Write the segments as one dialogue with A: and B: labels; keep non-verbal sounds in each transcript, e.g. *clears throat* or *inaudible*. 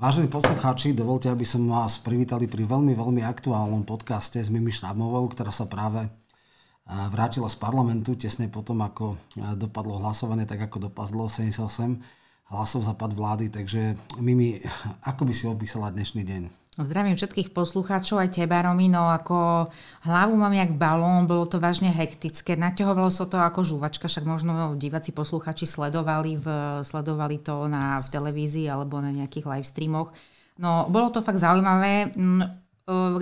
A: Vážení poslucháči, dovolte, aby som vás privítali pri veľmi, veľmi aktuálnom podcaste s Mimi Šrámovou, ktorá sa práve vrátila z parlamentu tesne potom, ako dopadlo hlasovanie, tak ako dopadlo 78 hlasov za pad vlády. Takže Mimi, ako by si opísala dnešný deň?
B: Zdravím všetkých poslucháčov, aj teba, Romino. Ako hlavu mám jak balón, bolo to vážne hektické. Naťahovalo sa to ako žuvačka, však možno diváci poslucháči sledovali, v, sledovali to na, v televízii alebo na nejakých live streamoch. No, bolo to fakt zaujímavé. Mm,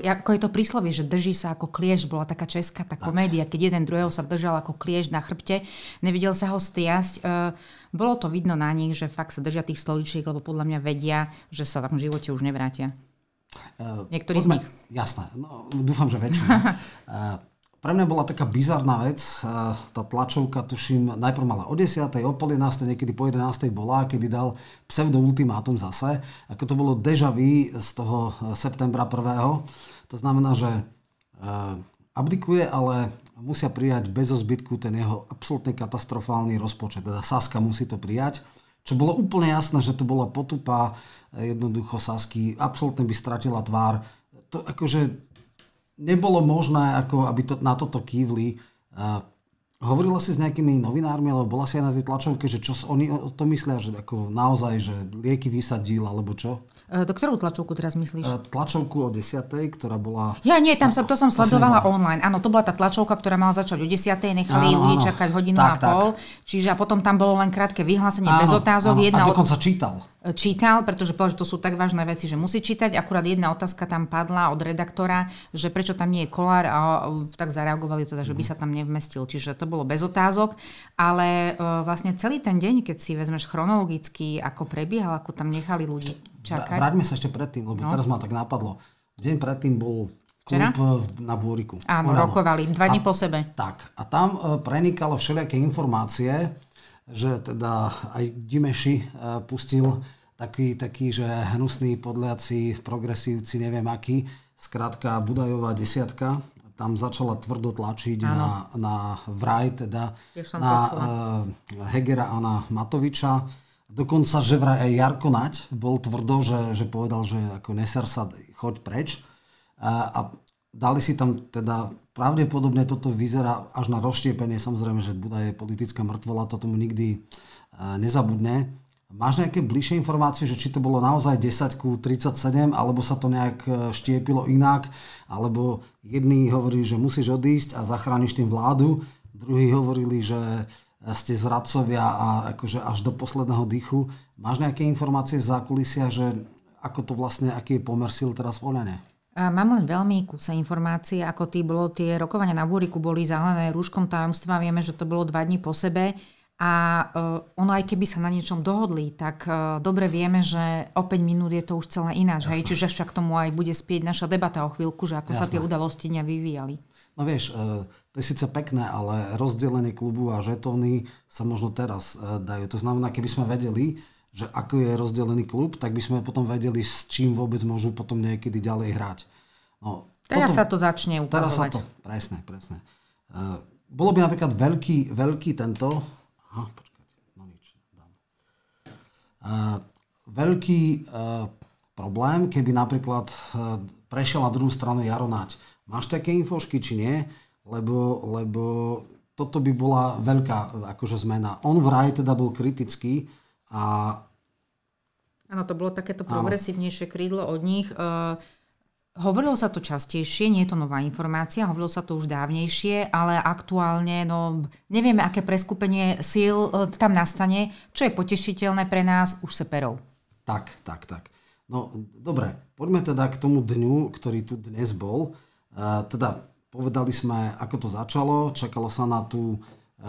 B: ako je to príslovie, že drží sa ako klieš, bola taká česká tá komédia, keď jeden druhého sa držal ako klieš na chrbte, nevidel sa ho stiasť. Bolo to vidno na nich, že fakt sa držia tých stoličiek, lebo podľa mňa vedia, že sa v živote už nevrátia. Uh, Niektorí z nich.
A: Jasné, no, dúfam, že väčšina. uh, *laughs* pre mňa bola taká bizarná vec, uh, tá tlačovka, tuším, najprv mala o 10, o pol 11, niekedy po 11 bola, kedy dal pseudo-ultimátum zase. Ako to bolo deja vu z toho septembra 1. To znamená, že abdikuje, ale musia prijať bez zbytku ten jeho absolútne katastrofálny rozpočet. Teda Saska musí to prijať. Čo bolo úplne jasné, že to bola potupa jednoducho Sasky, absolútne by stratila tvár. To akože nebolo možné, ako aby to, na toto kývli. Hovorila si s nejakými novinármi, alebo bola si aj na tej tlačovke, že čo oni o to myslia, že ako naozaj, že lieky vysadil, alebo čo?
B: E, do ktorú tlačovku teraz myslíš? E,
A: tlačovku o 10, ktorá bola...
B: Ja nie, tam som, to som sledovala to online. Áno, to bola tá tlačovka, ktorá mala začať o 10, nechali áno, ľudí áno. čakať hodinu tak, a pol. Tak. Čiže a potom tam bolo len krátke vyhlásenie áno, bez otázok.
A: Áno, jedna a dokonca od... čítal
B: čítal, pretože povedal, že to sú tak vážne veci, že musí čítať. Akurát jedna otázka tam padla od redaktora, že prečo tam nie je kolár a tak zareagovali teda, že by sa tam nevmestil. Čiže to bolo bez otázok. Ale vlastne celý ten deň, keď si vezmeš chronologicky, ako prebiehal, ako tam nechali ľudí čakať.
A: Vráťme sa ešte predtým, lebo no. teraz ma tak napadlo. Deň predtým bol klub Včera? na Bôriku.
B: Áno, Orano. rokovali, dva dní po sebe.
A: Tak, a tam uh, prenikalo všelijaké informácie, že teda aj Dimeši uh, pustil taký, taký, že hnusný podliaci, progresívci, neviem aký, skrátka Budajová desiatka, tam začala tvrdo tlačiť na, na vraj, teda na uh, Hegera a na Matoviča. Dokonca, že vraj aj Jarko Nať bol tvrdo, že, že povedal, že ako neser sa, choď preč. A, a dali si tam teda, pravdepodobne toto vyzerá až na rozštiepenie, samozrejme, že Buda je politická mŕtvola, to tomu nikdy uh, nezabudne. Máš nejaké bližšie informácie, že či to bolo naozaj 10 ku 37, alebo sa to nejak e, štiepilo inak, alebo jedni hovorili, že musíš odísť a zachrániš tým vládu, druhí hovorili, že ste zradcovia a akože až do posledného dychu. Máš nejaké informácie z zákulisia, že ako to vlastne, aký je pomer síl teraz v Olene?
B: Mám len veľmi kúse informácie, ako tí bolo, tie rokovania na Búriku boli zahlené rúškom tajomstva. Vieme, že to bolo dva dní po sebe. A uh, ono aj keby sa na niečom dohodli, tak uh, dobre vieme, že o 5 minút je to už celé ináč. Hej? Čiže však tomu aj bude spieť naša debata o chvíľku, že ako Jasné. sa tie udalosti nevyvíjali.
A: No vieš, uh, to je síce pekné, ale rozdelenie klubu a žetóny sa možno teraz uh, dajú. To znamená, keby sme vedeli, že ako je rozdelený klub, tak by sme potom vedeli, s čím vôbec môžu potom niekedy ďalej hrať.
B: No, teraz toto, sa to začne ukazovať. Teraz sa to,
A: presne, presne. Uh, bolo by napríklad veľký, veľký tento Aha, počkajte, no nič, dám. Uh, veľký uh, problém, keby napríklad uh, prešiel na druhú stranu Jaronáť. Máš také infošky, či nie? Lebo, lebo toto by bola veľká akože zmena. On vraj teda bol kritický a...
B: Áno, to bolo takéto progresívnejšie krídlo od nich. Uh, Hovorilo sa to častejšie, nie je to nová informácia, hovorilo sa to už dávnejšie, ale aktuálne no, nevieme, aké preskupenie síl tam nastane, čo je potešiteľné pre nás už seperov.
A: Tak, tak, tak. No dobre, poďme teda k tomu dňu, ktorý tu dnes bol. E, teda povedali sme, ako to začalo, čakalo sa na tú e,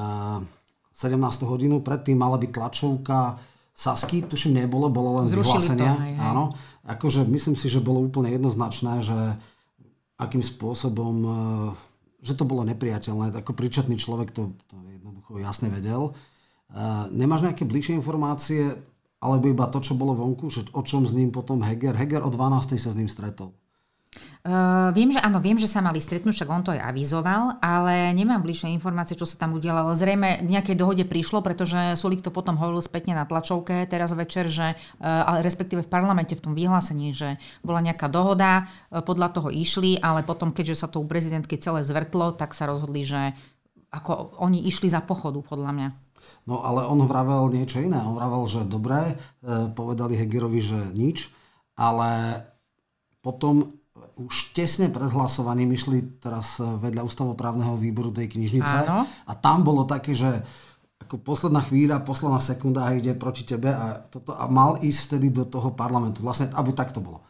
A: 17. hodinu, predtým mala byť tlačovka Sasky, tuším nebolo, bolo len Zrušili vyhlásenia. To, hej, hej. Áno. Akože myslím si, že bolo úplne jednoznačné, že akým spôsobom, e, že to bolo nepriateľné. Ako príčetný človek to, to jednoducho jasne vedel. E, nemáš nejaké bližšie informácie, alebo iba to, čo bolo vonku, že o čom s ním potom Heger? Heger o 12. sa s ním stretol.
B: Uh, viem, že áno, viem, že sa mali stretnúť, však on to aj avizoval, ale nemám bližšie informácie, čo sa tam udialo. Zrejme k nejakej dohode prišlo, pretože Sulik to potom hovoril spätne na tlačovke teraz večer, že, uh, respektíve v parlamente v tom vyhlásení, že bola nejaká dohoda, uh, podľa toho išli, ale potom, keďže sa to u prezidentky celé zvrtlo, tak sa rozhodli, že ako oni išli za pochodu, podľa mňa.
A: No ale on vravel niečo iné. On vravel, že dobré, povedali Hegerovi, že nič, ale potom už tesne pred hlasovaním išli teraz vedľa ústavoprávneho výboru tej knižnice Áno. a tam bolo také, že ako posledná chvíľa, posledná sekunda ide proti tebe a, toto, a mal ísť vtedy do toho parlamentu. Vlastne, aby tak to bolo.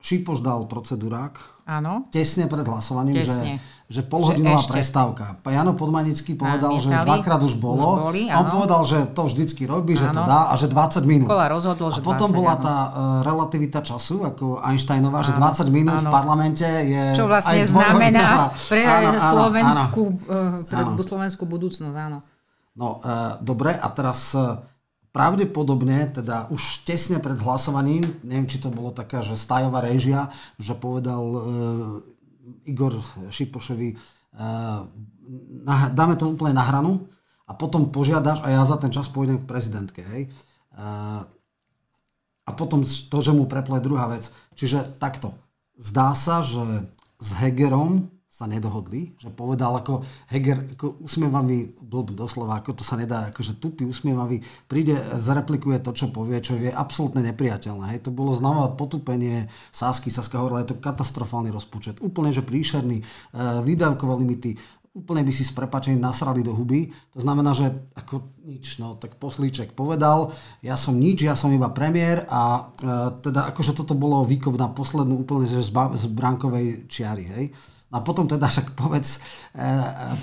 A: Šipoš dal procedurák,
B: Áno.
A: Tesne pred hlasovaním, Tesne. že, že polhodinová že prestávka. Jano Podmanický povedal, že dvakrát už bolo. Už boli, a on povedal, že to vždycky robí, áno. že to dá a že 20 minút.
B: Kola rozhodol,
A: a potom 20, bola áno. tá uh, relativita času, ako Einsteinová, áno. že 20 minút áno. v parlamente je
B: Čo vlastne znamená pre, áno, áno, Slovensku, áno. pre áno. slovenskú budúcnosť, áno.
A: No, uh, dobre, a teraz... Uh, pravdepodobne, teda už tesne pred hlasovaním, neviem, či to bolo taká, že stajová režia, že povedal uh, Igor Šipošovi, uh, dáme to úplne na hranu a potom požiadaš a ja za ten čas pôjdem k prezidentke. Hej. Uh, a potom to, že mu preple druhá vec. Čiže takto. Zdá sa, že s Hegerom sa nedohodli, že povedal ako Heger, ako usmievavý, blb doslova, ako to sa nedá, akože tupý, usmievavý, príde, zreplikuje to, čo povie, čo je absolútne nepriateľné. Hej. To bolo znova potupenie Sásky, Saska hovorila, je to katastrofálny rozpočet, úplne, že príšerný, e, limity, úplne by si s prepačením nasrali do huby. To znamená, že ako nič, no tak poslíček povedal, ja som nič, ja som iba premiér a e, teda akože toto bolo výkop na poslednú úplne z, z brankovej čiary, hej. A potom teda však povedz, e,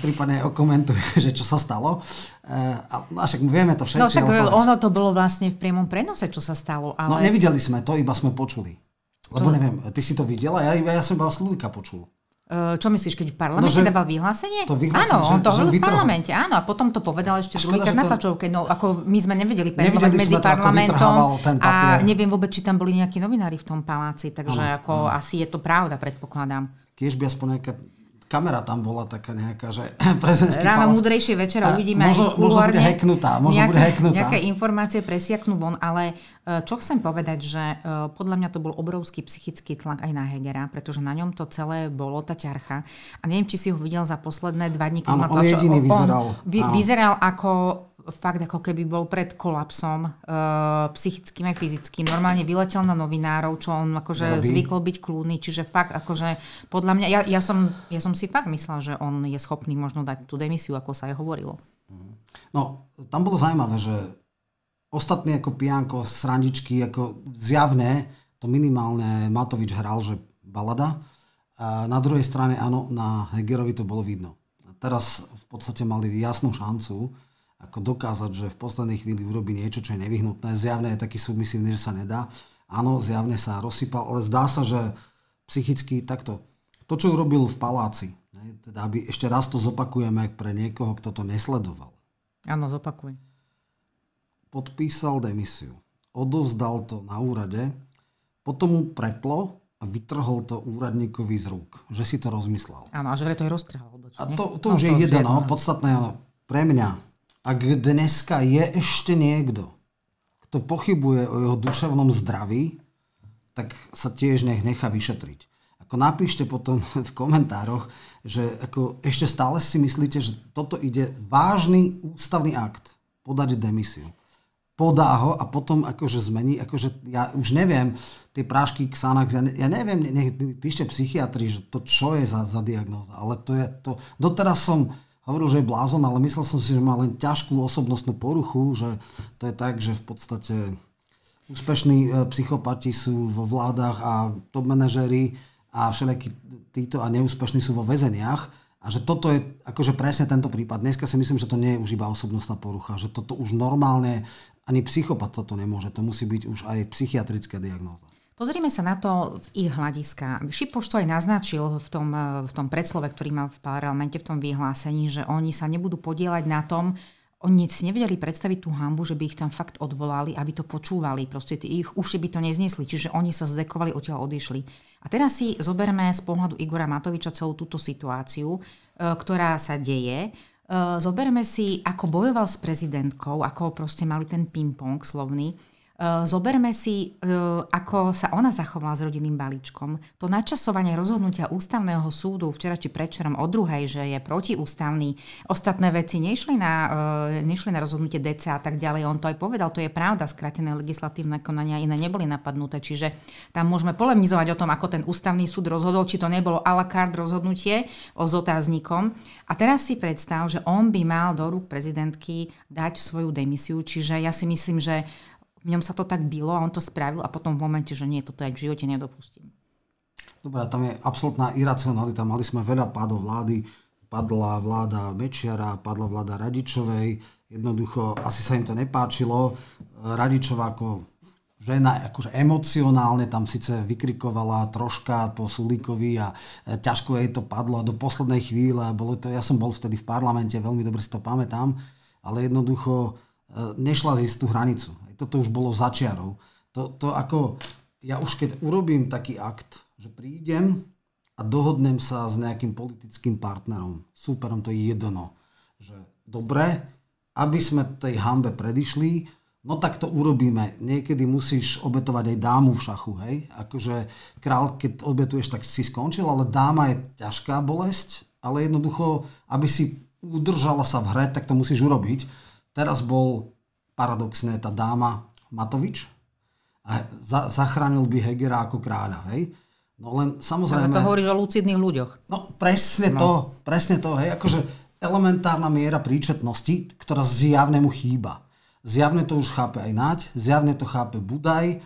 A: prípadne okomentuj, *laughs* že čo sa stalo. E, a však vieme to všetci.
B: No však ono to bolo vlastne v priamom prenose, čo sa stalo. Ale...
A: No nevideli sme to, iba sme počuli. Lebo čo? neviem, ty si to videla? Ja, ja som iba Slulika počul.
B: Čo myslíš, keď v parlamente no, dával vyhlásenie?
A: To vyhlásenie
B: áno, on to hovoril v parlamente, áno, a potom to povedal ešte druhýkrát na tlačovke. No, ako my sme nevedeli perovať medzi sme parlamentom
A: ten
B: a neviem vôbec, či tam boli nejakí novinári v tom paláci, takže ano, ako ano. asi je to pravda, predpokladám
A: tiež by aspoň nejaká kamera tam bola taká nejaká, že *clears throat* prezidentský
B: Ráno palác. múdrejšie večera uvidíme
A: možno, aj možno bude heknutá, možno nejaké, bude heknutá.
B: Nejaké informácie presiaknú von, ale e, čo chcem povedať, že e, podľa mňa to bol obrovský psychický tlak aj na Hegera, pretože na ňom to celé bolo, tá ťarcha. A neviem, či si ho videl za posledné dva dní.
A: Áno, on jediný vyzeral.
B: On vy, vyzeral ako fakt ako keby bol pred kolapsom, uh, psychickým aj fyzickým. Normálne vyletel na novinárov, čo on akože Robí. zvykol byť kľúdny, čiže fakt akože podľa mňa, ja, ja, som, ja som si fakt myslela, že on je schopný možno dať tú demisiu, ako sa aj hovorilo.
A: No, tam bolo zaujímavé, že ostatní ako pijanko, srandičky, ako zjavné, to minimálne Matovič hral, že balada. A na druhej strane, áno, na Hegerovi to bolo vidno. A teraz v podstate mali jasnú šancu, ako dokázať, že v poslednej chvíli urobí niečo, čo je nevyhnutné. Zjavne je taký submisívny, že sa nedá. Áno, zjavne sa rozsypal, ale zdá sa, že psychicky takto. To, čo urobil v paláci, teda aby ešte raz to zopakujeme pre niekoho, kto to nesledoval.
B: Áno, zopakuj.
A: Podpísal demisiu. Odovzdal to na úrade, potom mu preplo a vytrhol to úradníkovi z rúk. Že si to rozmyslel.
B: Áno, a že to aj roztrhal.
A: A to, to no, už to je jedno, no, podstatné, áno. Pre mňa ak dneska je ešte niekto, kto pochybuje o jeho duševnom zdraví, tak sa tiež nech nechá vyšetriť. Ako napíšte potom *laughs* v komentároch, že ako ešte stále si myslíte, že toto ide vážny ústavný akt podať demisiu. Podá ho a potom akože zmení, akože ja už neviem, tie prášky Xanax, ja, ne, ja neviem, nech píšte psychiatri, že to čo je za, za diagnóza, ale to je to, doteraz som hovoril, že je blázon, ale myslel som si, že má len ťažkú osobnostnú poruchu, že to je tak, že v podstate úspešní e, psychopati sú vo vládach a top manažéri a všelijakí títo a neúspešní sú vo väzeniach a že toto je akože presne tento prípad. Dneska si myslím, že to nie je už iba osobnostná porucha, že toto už normálne ani psychopat toto nemôže, to musí byť už aj psychiatrická diagnóza.
B: Pozrime sa na to z ich hľadiska. Šipoš to aj naznačil v tom, v tom predslove, ktorý mal v parlamente, v tom vyhlásení, že oni sa nebudú podielať na tom, oni si nevedeli predstaviť tú hambu, že by ich tam fakt odvolali, aby to počúvali. Proste ich uši by to neznesli, čiže oni sa zdekovali, odtiaľ odišli. A teraz si zoberme z pohľadu Igora Matoviča celú túto situáciu, e, ktorá sa deje. E, zoberme si, ako bojoval s prezidentkou, ako proste mali ten ping-pong slovný zoberme si, eh, ako sa ona zachovala s rodinným balíčkom. To načasovanie rozhodnutia ústavného súdu včera či predčerom o druhej, že je protiústavný, ostatné veci nešli na, eh, nešli na rozhodnutie DC a tak ďalej. On to aj povedal, to je pravda, skrátené legislatívne konania iné neboli napadnuté, čiže tam môžeme polemizovať o tom, ako ten ústavný súd rozhodol, či to nebolo a la carte rozhodnutie o s otáznikom. A teraz si predstav, že on by mal do rúk prezidentky dať svoju demisiu, čiže ja si myslím, že v ňom sa to tak bylo a on to spravil a potom v momente, že nie, toto aj v živote nedopustím.
A: Dobre, tam je absolútna iracionalita. Mali sme veľa pádov vlády. Padla vláda Mečiara, padla vláda Radičovej. Jednoducho, asi sa im to nepáčilo. Radičová ako žena akože emocionálne tam síce vykrikovala troška po Sulíkovi a e, ťažko jej to padlo do poslednej chvíle. Bolo to, ja som bol vtedy v parlamente, veľmi dobre si to pamätám, ale jednoducho e, nešla zísť tú hranicu toto už bolo začiarov. To, to ako, ja už keď urobím taký akt, že prídem a dohodnem sa s nejakým politickým partnerom, súperom, to je jedno, že dobre, aby sme tej hambe predišli, no tak to urobíme. Niekedy musíš obetovať aj dámu v šachu, hej? Akože král, keď obetuješ, tak si skončil, ale dáma je ťažká bolesť, ale jednoducho, aby si udržala sa v hre, tak to musíš urobiť. Teraz bol paradoxné tá dáma Matovič a za, zachránil by Hegera ako kráľa, hej? No len samozrejme...
B: Ale to hovoríš o lucidných ľuďoch.
A: No presne no. to, presne to, hej, akože elementárna miera príčetnosti, ktorá zjavne mu chýba. Zjavne to už chápe aj Naď, zjavne to chápe Budaj,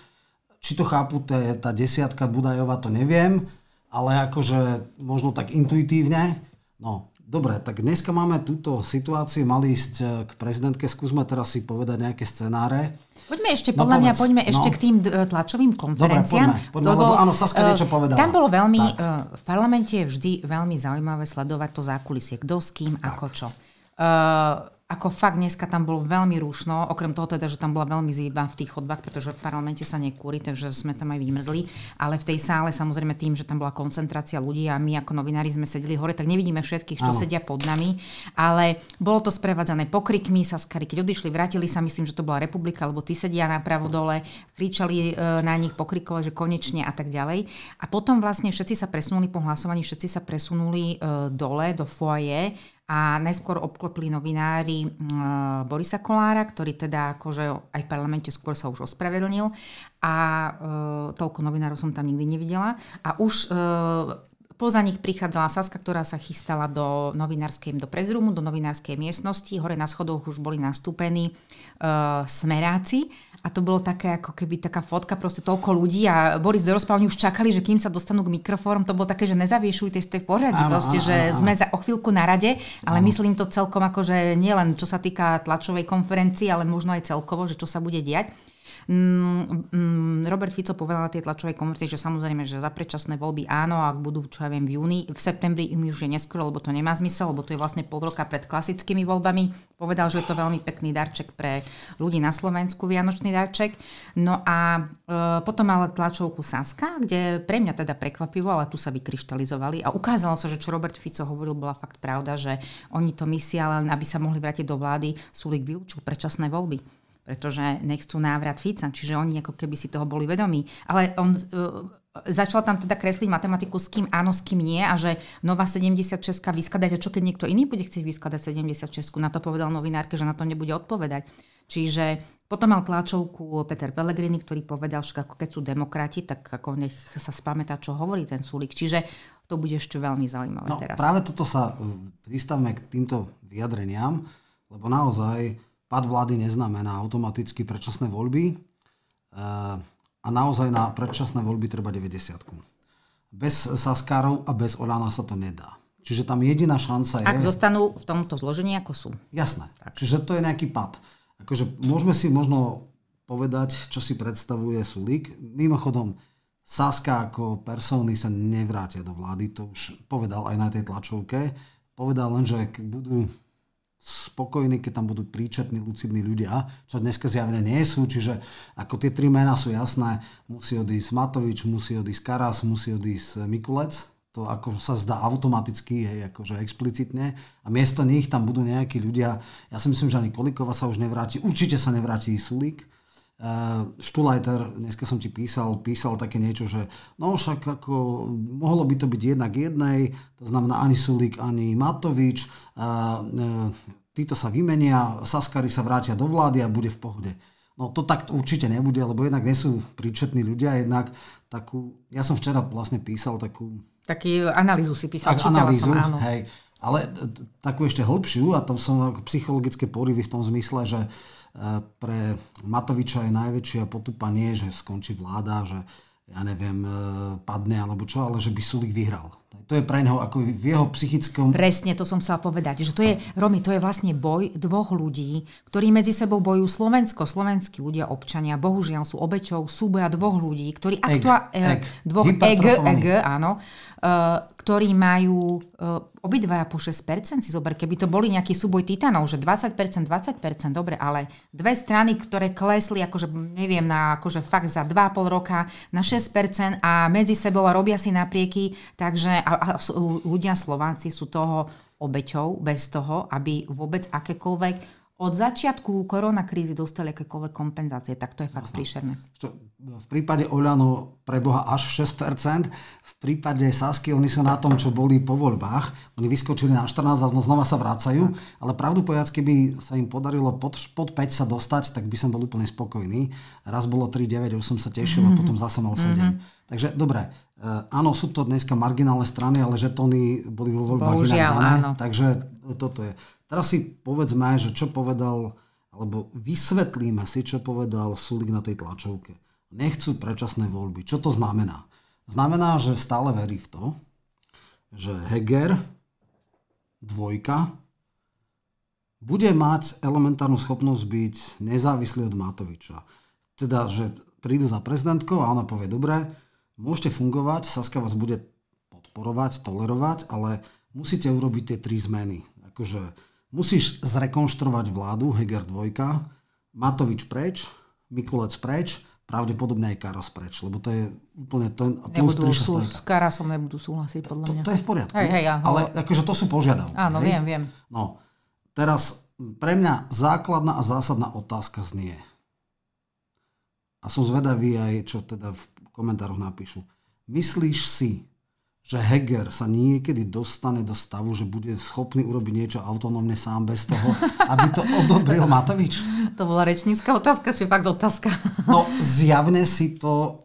A: či to chápu té, tá desiatka Budajova, to neviem, ale akože možno tak intuitívne. No, Dobre, tak dneska máme túto situáciu, mali ísť e, k prezidentke, skúsme teraz si povedať nejaké scenáre.
B: Poďme ešte, no, podľa no, mňa, poďme no. ešte k tým e, tlačovým konferenciám.
A: Dobre, poďme, poďme lebo, lebo áno, Saska niečo povedala.
B: Tam bolo veľmi, tak. v parlamente je vždy veľmi zaujímavé sledovať to zákulisie, kto s kým, tak. ako čo. Uh, ako fakt dneska tam bolo veľmi rušno, okrem toho teda, že tam bola veľmi zíba v tých chodbách, pretože v parlamente sa nekúri, takže sme tam aj vymrzli, ale v tej sále samozrejme tým, že tam bola koncentrácia ľudí a my ako novinári sme sedeli hore, tak nevidíme všetkých, čo Áno. sedia pod nami, ale bolo to sprevádzané pokrikmi, saskari, keď odišli, vrátili sa, myslím, že to bola republika, lebo tí sedia napravo dole, kričali e, na nich, pokrikovali, že konečne a tak ďalej. A potom vlastne všetci sa presunuli po hlasovaní, všetci sa presunuli e, dole do foaje a najskôr obklopli novinári mm, Borisa Kolára, ktorý teda akože aj v parlamente skôr sa už ospravedlnil a e, toľko novinárov som tam nikdy nevidela. A už e, Poza nich prichádzala Saska, ktorá sa chystala do novinárskej, do prezrumu, do novinárskej miestnosti. Hore na schodoch už boli nastúpení uh, smeráci a to bolo také ako keby taká fotka, proste toľko ľudí a Boris do rozprávania už čakali, že kým sa dostanú k mikrofónom, to bolo také, že nezaviešujte, ste v poradí, áno, proste, áno, že áno. sme za o chvíľku na rade, ale áno. myslím to celkom ako, že nielen čo sa týka tlačovej konferencii, ale možno aj celkovo, že čo sa bude diať. Mm, mm, Robert Fico povedal na tej tlačovej konferencii, že samozrejme, že za predčasné voľby áno, ak budú, čo ja viem, v júni, v septembri im už je neskoro, lebo to nemá zmysel, lebo to je vlastne pol roka pred klasickými voľbami. Povedal, že je to veľmi pekný darček pre ľudí na Slovensku, vianočný darček. No a e, potom mala tlačovku Saska, kde pre mňa teda prekvapivo, ale tu sa vykryštalizovali a ukázalo sa, že čo Robert Fico hovoril, bola fakt pravda, že oni to myslia len, aby sa mohli vrátiť do vlády, Sulik vylúčil predčasné voľby pretože nechcú návrat Fica, čiže oni ako keby si toho boli vedomí. Ale on uh, začal tam teda kresliť matematiku s kým áno, s kým nie a že nová 76 vyskladať a čo keď niekto iný bude chcieť vyskladať 76 na to povedal novinárke, že na to nebude odpovedať. Čiže potom mal tlačovku Peter Pellegrini, ktorý povedal, že ako keď sú demokrati, tak ako nech sa spamätá, čo hovorí ten Sulik. Čiže to bude ešte veľmi zaujímavé
A: no,
B: teraz.
A: Práve toto sa e, pristavme k týmto vyjadreniam, lebo naozaj Pad vlády neznamená automaticky predčasné voľby eh, a naozaj na predčasné voľby treba 90. Bez Saskárov a bez Olána sa to nedá. Čiže tam jediná šanca je...
B: Ak zostanú v tomto zložení, ako sú.
A: Jasné. Tak. Čiže to je nejaký pad. Akože môžeme si možno povedať, čo si predstavuje Sulík. Mimochodom, Saska ako persóny sa nevrátia do vlády, to už povedal aj na tej tlačovke. Povedal len, že budú spokojní, keď tam budú príčetní, lucidní ľudia, čo dneska zjavne nie sú, čiže ako tie tri mená sú jasné, musí odísť Matovič, musí odísť Karas, musí odísť Mikulec, to ako sa zdá automaticky, hej, akože explicitne. A miesto nich tam budú nejakí ľudia, ja si myslím, že ani Kolikova sa už nevráti, určite sa nevráti Sulík, Uh, Štulajter, dneska som ti písal, písal také niečo, že no však ako mohlo by to byť jednak jednej, to znamená ani Sulík, ani Matovič, uh, uh, títo sa vymenia, Saskari sa vrátia do vlády a bude v pohode. No to tak určite nebude, lebo jednak nie sú príčetní ľudia, jednak takú, ja som včera vlastne písal takú...
B: Taký analýzu si písal,
A: tak, analýzu, som, áno. Hej, ale takú ešte hĺbšiu a to som psychologické porivy v tom zmysle, že uh, pre Matoviča je najväčšia potupa nie, že skončí vláda, že ja neviem, e, padne alebo čo, ale že by Sulik vyhral. To je pre neho ako v jeho psychickom...
B: Presne, to som chcela povedať. Že to je, Romy, to je vlastne boj dvoch ľudí, ktorí medzi sebou bojujú Slovensko, slovenskí ľudia, občania, bohužiaľ sú obeťou súboja dvoch ľudí, ktorí aktuálne... Dvoch eg, eg, áno, uh, ktorí majú uh, obidvaja po 6%, si zober, keby to boli nejaký súboj titanov, že 20%, 20%, dobre, ale dve strany, ktoré klesli, akože neviem, na akože fakt za 2,5 roka na 6% a medzi sebou a robia si naprieky, takže a, a ľudia Slováci sú toho obeťou bez toho, aby vôbec akékoľvek od začiatku koronakrízy dostali akékoľvek kompenzácie, tak to je fakt príšerné.
A: V prípade Oľano preboha až 6%, v prípade Sasky oni sú na tom, čo boli po voľbách. Oni vyskočili na 14 a znova sa vracajú, ale pravdu povedať, keby sa im podarilo pod, pod 5 sa dostať, tak by som bol úplne spokojný. Raz bolo 3-9, už som sa tešil mm-hmm. a potom zase mal 7. Mm-hmm. Takže dobre, áno, sú to dneska marginálne strany, ale žetóny boli vo voľbách
B: inak dané,
A: takže toto je. Teraz si povedzme, že čo povedal, alebo vysvetlíme si, čo povedal Sulik na tej tlačovke. Nechcú predčasné voľby. Čo to znamená? Znamená, že stále verí v to, že Heger, dvojka, bude mať elementárnu schopnosť byť nezávislý od Matoviča. Teda, že prídu za prezidentkou a ona povie, dobre, môžete fungovať, Saska vás bude podporovať, tolerovať, ale musíte urobiť tie tri zmeny. Akože Musíš zrekonštruovať vládu, Heger 2, Matovič preč, Mikulec preč, pravdepodobne aj Karas preč, lebo to je úplne to
B: plus nebudú sú, S Karasom nebudú súhlasiť, podľa mňa.
A: To, to je v poriadku.
B: Hej, hej, ja,
A: ale akože to sú požiadavky.
B: Áno,
A: hej?
B: viem, viem.
A: No, teraz pre mňa základná a zásadná otázka znie. A som zvedavý aj, čo teda v komentároch napíšu. Myslíš si, že Heger sa niekedy dostane do stavu, že bude schopný urobiť niečo autonómne sám bez toho, aby to odobril Matovič? *laughs*
B: To bola rečnícka otázka, či fakt otázka? *laughs*
A: No, zjavne si to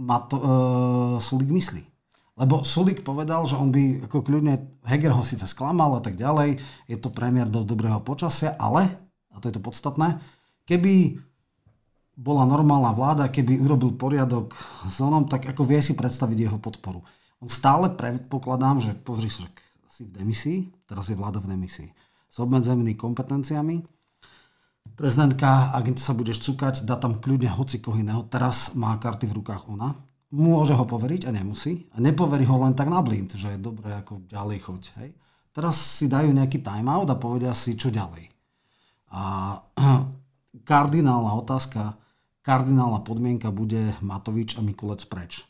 A: Mato, uh, Sulik myslí. Lebo Sulik povedal, že on by ako kľudne, Heger ho síce sklamal a tak ďalej, je to premiér do dobrého počasia, ale, a to je to podstatné, keby bola normálna vláda, keby urobil poriadok s onom, tak ako vie si predstaviť jeho podporu. On stále predpokladám, že pozri sa, si v demisii, teraz je vláda v demisii, s obmedzenými kompetenciami. Prezidentka, ak sa budeš cukať, dá tam kľudne hoci koho iného. Teraz má karty v rukách ona. Môže ho poveriť a nemusí. A nepoverí ho len tak na blind, že je dobré, ako ďalej choď. Hej. Teraz si dajú nejaký timeout a povedia si, čo ďalej. A *clears throat* kardinálna otázka, kardinálna podmienka bude Matovič a Mikulec preč.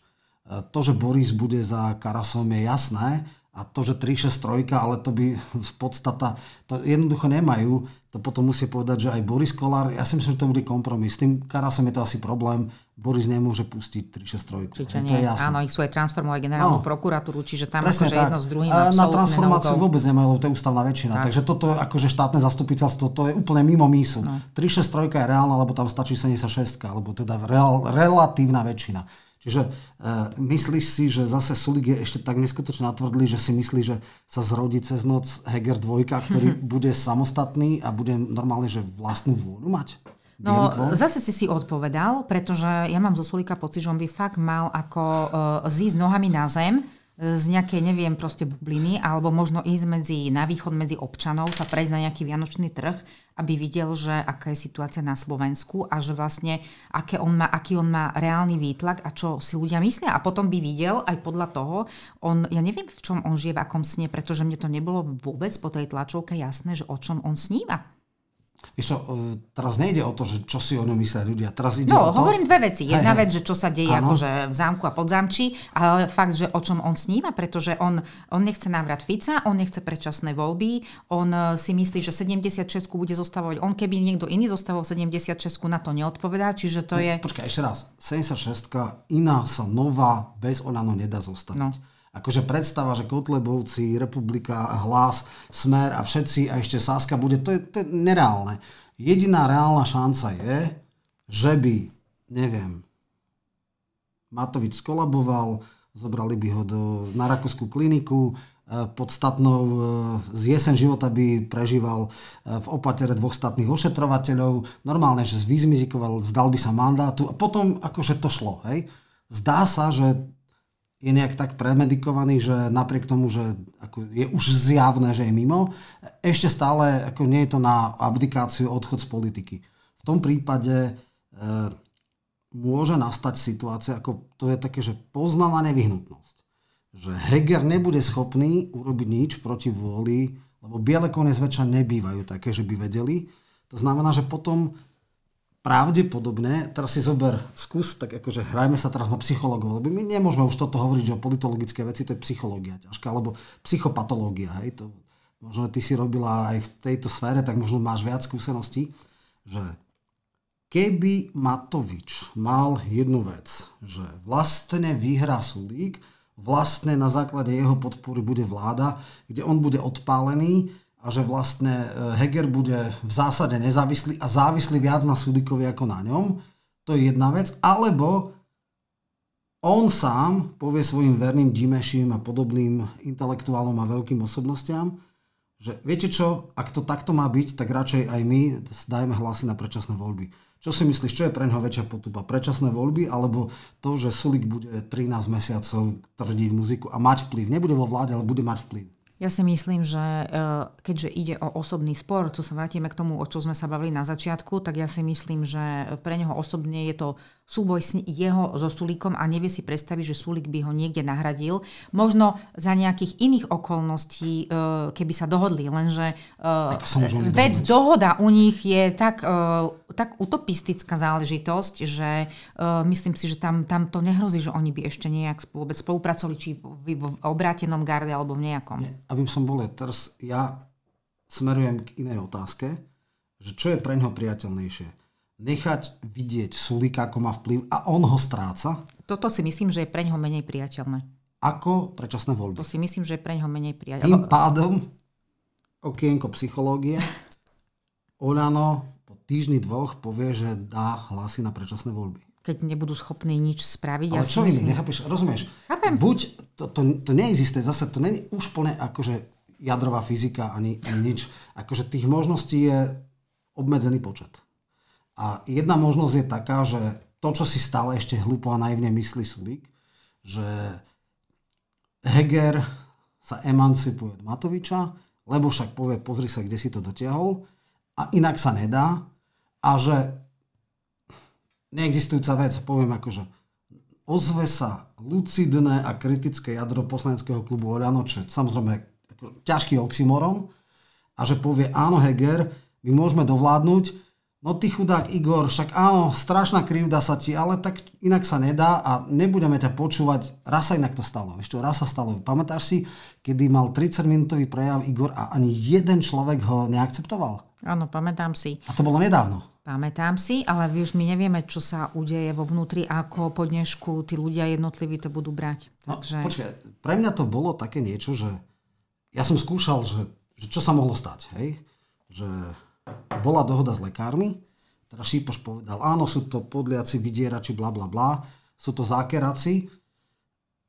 A: To, že Boris bude za Karasom je jasné a to, že 3-6-3, ale to by v podstata, to jednoducho nemajú. To potom musí povedať, že aj Boris Kolár, ja si myslím, že to bude kompromis. S tým Karasom je to asi problém. Boris nemôže pustiť 3-6-3.
B: Čiže nie, to je jasné. áno, ich sú aj transformovať generálnu no, prokuratúru, čiže tam akože tak. jedno s druhým Na
A: transformáciu no vôbec nemajú, lebo to je ústavná väčšina. Tak. Takže toto akože štátne zastupiteľstvo, to je úplne mimo mísu. No. 3-6-3 je reálna, lebo tam stačí 76, alebo teda real, relatívna väčšina. Čiže e, myslíš si, že zase Sulik je ešte tak neskutočne natvrdlý, že si myslí, že sa zrodí cez noc Heger 2, ktorý *laughs* bude samostatný a bude normálne, že vlastnú vôľu mať?
B: No, zase si si odpovedal, pretože ja mám zo Sulika pocit, že on by fakt mal ako uh, zísť nohami na zem, z nejakej, neviem, proste bubliny, alebo možno ísť medzi, na východ medzi občanov, sa prejsť na nejaký vianočný trh, aby videl, že aká je situácia na Slovensku a že vlastne aké on má, aký on má reálny výtlak a čo si ľudia myslia. A potom by videl aj podľa toho, on, ja neviem, v čom on žije, v akom sne, pretože mne to nebolo vôbec po tej tlačovke jasné, že o čom on sníva.
A: Vieš čo, e, teraz nejde o to, že čo si o ňom myslia ľudia. Teraz ide
B: no,
A: o to...
B: hovorím dve veci. Jedna hej, vec, že čo sa deje akože v zámku a podzamčí, ale fakt, že o čom on sníva, pretože on, on nechce návrat Fica, on nechce predčasné voľby, on e, si myslí, že 76 bude zostávať. On keby niekto iný zostavoval 76 na to neodpovedá, čiže to je...
A: Počkaj, ešte raz. 76 iná sa nová bez Olano nedá zostaviť. No akože predstava, že Kotlebovci, Republika, Hlas, Smer a všetci a ešte Saska bude, to je, to je nereálne. Jediná reálna šanca je, že by, neviem, Matovič skolaboval, zobrali by ho do, na rakúskú kliniku, e, podstatnou e, z jesen života by prežíval e, v opatere dvoch statných ošetrovateľov, normálne, že vyzmizikoval, zdal by sa mandátu a potom akože to šlo. Hej. Zdá sa, že je nejak tak premedikovaný, že napriek tomu, že ako je už zjavné, že je mimo, ešte stále ako nie je to na abdikáciu, odchod z politiky. V tom prípade e, môže nastať situácia, ako to je také, že poznaná nevyhnutnosť. Že Heger nebude schopný urobiť nič proti vôli, lebo biele kone zväčša nebývajú také, že by vedeli. To znamená, že potom pravdepodobne, teraz si zober, skús, tak akože hrajme sa teraz na psychologov, lebo my nemôžeme už toto hovoriť, že o politologické veci to je psychológia ťažká, alebo psychopatológia, hej, to možno ty si robila aj v tejto sfére, tak možno máš viac skúseností, že keby Matovič mal jednu vec, že vlastne vyhrá Sulík, vlastne na základe jeho podpory bude vláda, kde on bude odpálený, a že vlastne e, Heger bude v zásade nezávislý a závislý viac na Sudikovi ako na ňom. To je jedna vec. Alebo on sám povie svojim verným Dimešim a podobným intelektuálom a veľkým osobnostiam, že viete čo, ak to takto má byť, tak radšej aj my dajme hlasy na predčasné voľby. Čo si myslíš, čo je pre neho väčšia potupa? Predčasné voľby alebo to, že Sulik bude 13 mesiacov tvrdiť muziku a mať vplyv? Nebude vo vláde, ale bude mať vplyv.
B: Ja si myslím, že e, keďže ide o osobný spor, tu sa vrátime k tomu, o čo sme sa bavili na začiatku, tak ja si myslím, že pre neho osobne je to súboj s jeho so Sulíkom a nevie si predstaviť, že Sulík by ho niekde nahradil. Možno za nejakých iných okolností, e, keby sa dohodli, lenže e, vec dohoda u nich je tak, tak utopistická záležitosť, že myslím si, že tam, tam to nehrozí, že oni by ešte nejak vôbec spolupracovali, či v, v, v obrátenom garde alebo v nejakom. Nie,
A: aby som bol teraz, ja smerujem k inej otázke, že čo je pre neho priateľnejšie nechať vidieť Sulika, ako má vplyv a on ho stráca?
B: Toto si myslím, že je pre ňoho menej priateľné.
A: Ako predčasné voľby?
B: To si myslím, že je pre ňoho menej priateľné.
A: Tým pádom okienko psychológie Olano po týždni dvoch povie, že dá hlasy na predčasné voľby.
B: Keď nebudú schopní nič spraviť.
A: Ale ja čo iné, nechápeš, rozumieš?
B: Chápem.
A: Buď, to, to, to neexistuje, zase to není už plne akože jadrová fyzika ani, ani nič. Akože tých možností je obmedzený počet. A jedna možnosť je taká, že to, čo si stále ešte hlúpo a naivne myslí Sulík, že Heger sa emancipuje od Matoviča, lebo však povie, pozri sa, kde si to dotiahol a inak sa nedá a že neexistujúca vec, poviem akože ozve sa lucidné a kritické jadro poslaneckého klubu Oľano, čo samozrejme ako ťažký oxymoron a že povie áno Heger, my môžeme dovládnuť, No ty chudák Igor, však áno, strašná krivda sa ti, ale tak inak sa nedá a nebudeme ťa počúvať. Raz sa inak to stalo. Ešte raz sa stalo. Pamätáš si, kedy mal 30 minútový prejav Igor a ani jeden človek ho neakceptoval?
B: Áno, pamätám si.
A: A to bolo nedávno.
B: Pamätám si, ale už my nevieme, čo sa udeje vo vnútri, ako po dnešku tí ľudia jednotliví to budú brať.
A: No, Takže... počkaj, pre mňa to bolo také niečo, že ja som skúšal, že, že čo sa mohlo stať, hej? Že bola dohoda s lekármi, teda Šípoš povedal, áno, sú to podliaci, vydierači, bla bla bla, sú to zákeraci,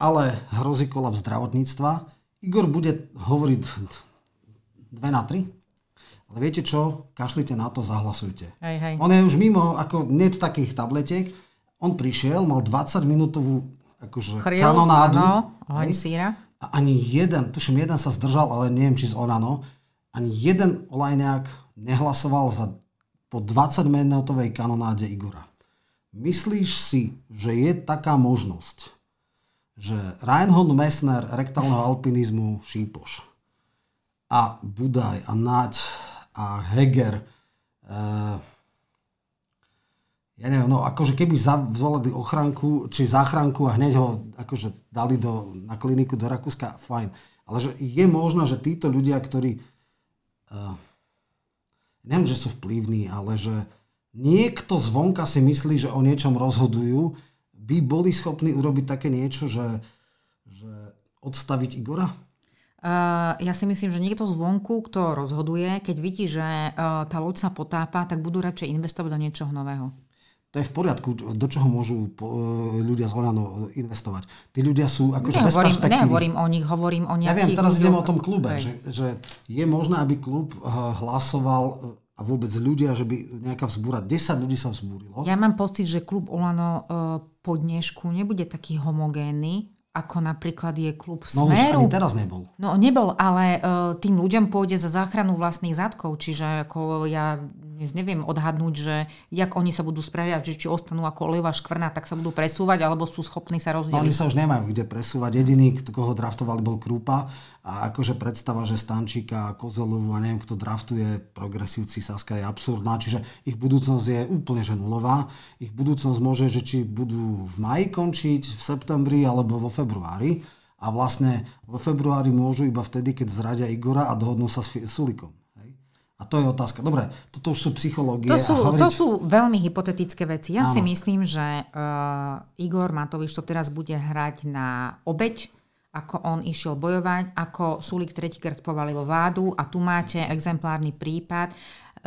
A: ale hrozí kolaps zdravotníctva. Igor bude hovoriť dve na tri, ale viete čo, kašlite na to, zahlasujte.
B: Hej, hej.
A: On je už mimo, ako net takých tabletiek, on prišiel, mal 20 minútovú akože
B: Chryl,
A: kanonádu.
B: Áno, síra.
A: A ani jeden, tuším, jeden sa zdržal, ale neviem, či z Olano, ani jeden olajňák nehlasoval za po 20-minútovej kanonáde Igora. Myslíš si, že je taká možnosť, že Reinhold Messner rektálneho alpinizmu Šípoš a Budaj a Naď a Heger uh, ja neviem, no akože keby zvolili ochránku, či záchranku a hneď ho akože dali do, na kliniku do Rakúska, fajn. Ale že je možné, že títo ľudia, ktorí uh, neviem, že sú vplyvní, ale že niekto zvonka si myslí, že o niečom rozhodujú, by boli schopní urobiť také niečo, že, že odstaviť Igora?
B: Uh, ja si myslím, že niekto zvonku, kto rozhoduje, keď vidí, že uh, tá loď sa potápa, tak budú radšej investovať do niečoho nového
A: to je v poriadku, do čoho môžu e, ľudia z Olano investovať. Tí ľudia sú akože bez perspektívy.
B: Nehovorím o nich, hovorím o nejakých...
A: Ja viem, teraz idem o tom klube, že, že je možné, aby klub hlasoval a vôbec ľudia, že by nejaká vzbúra, 10 ľudí sa vzbúrilo.
B: Ja mám pocit, že klub Olano po dnešku nebude taký homogénny, ako napríklad je klub Smeru.
A: No už ani teraz nebol.
B: No nebol, ale uh, tým ľuďom pôjde za záchranu vlastných zadkov, čiže ako ja dnes neviem odhadnúť, že jak oni sa budú spraviať, že či ostanú ako olejová škvrna, tak sa budú presúvať, alebo sú schopní sa rozdeliť. No
A: oni sa už nemajú kde presúvať. Jediný, koho draftovali, bol Krúpa a akože predstava, že Stančíka, Kozelovu a neviem, kto draftuje progresívci Saska je absurdná, čiže ich budúcnosť je úplne že nulová. Ich budúcnosť môže, že či budú v maji končiť, v septembri alebo vo februári a vlastne vo februári môžu iba vtedy, keď zradia Igora a dohodnú sa s Sulikom. A to je otázka. Dobre, toto už sú psychológie.
B: To sú, hovoriť... to sú veľmi hypotetické veci. Ja Áno. si myslím, že uh, Igor Matovič to teraz bude hrať na obeď, ako on išiel bojovať, ako Sulik tretíkrát povalil vládu a tu máte exemplárny prípad,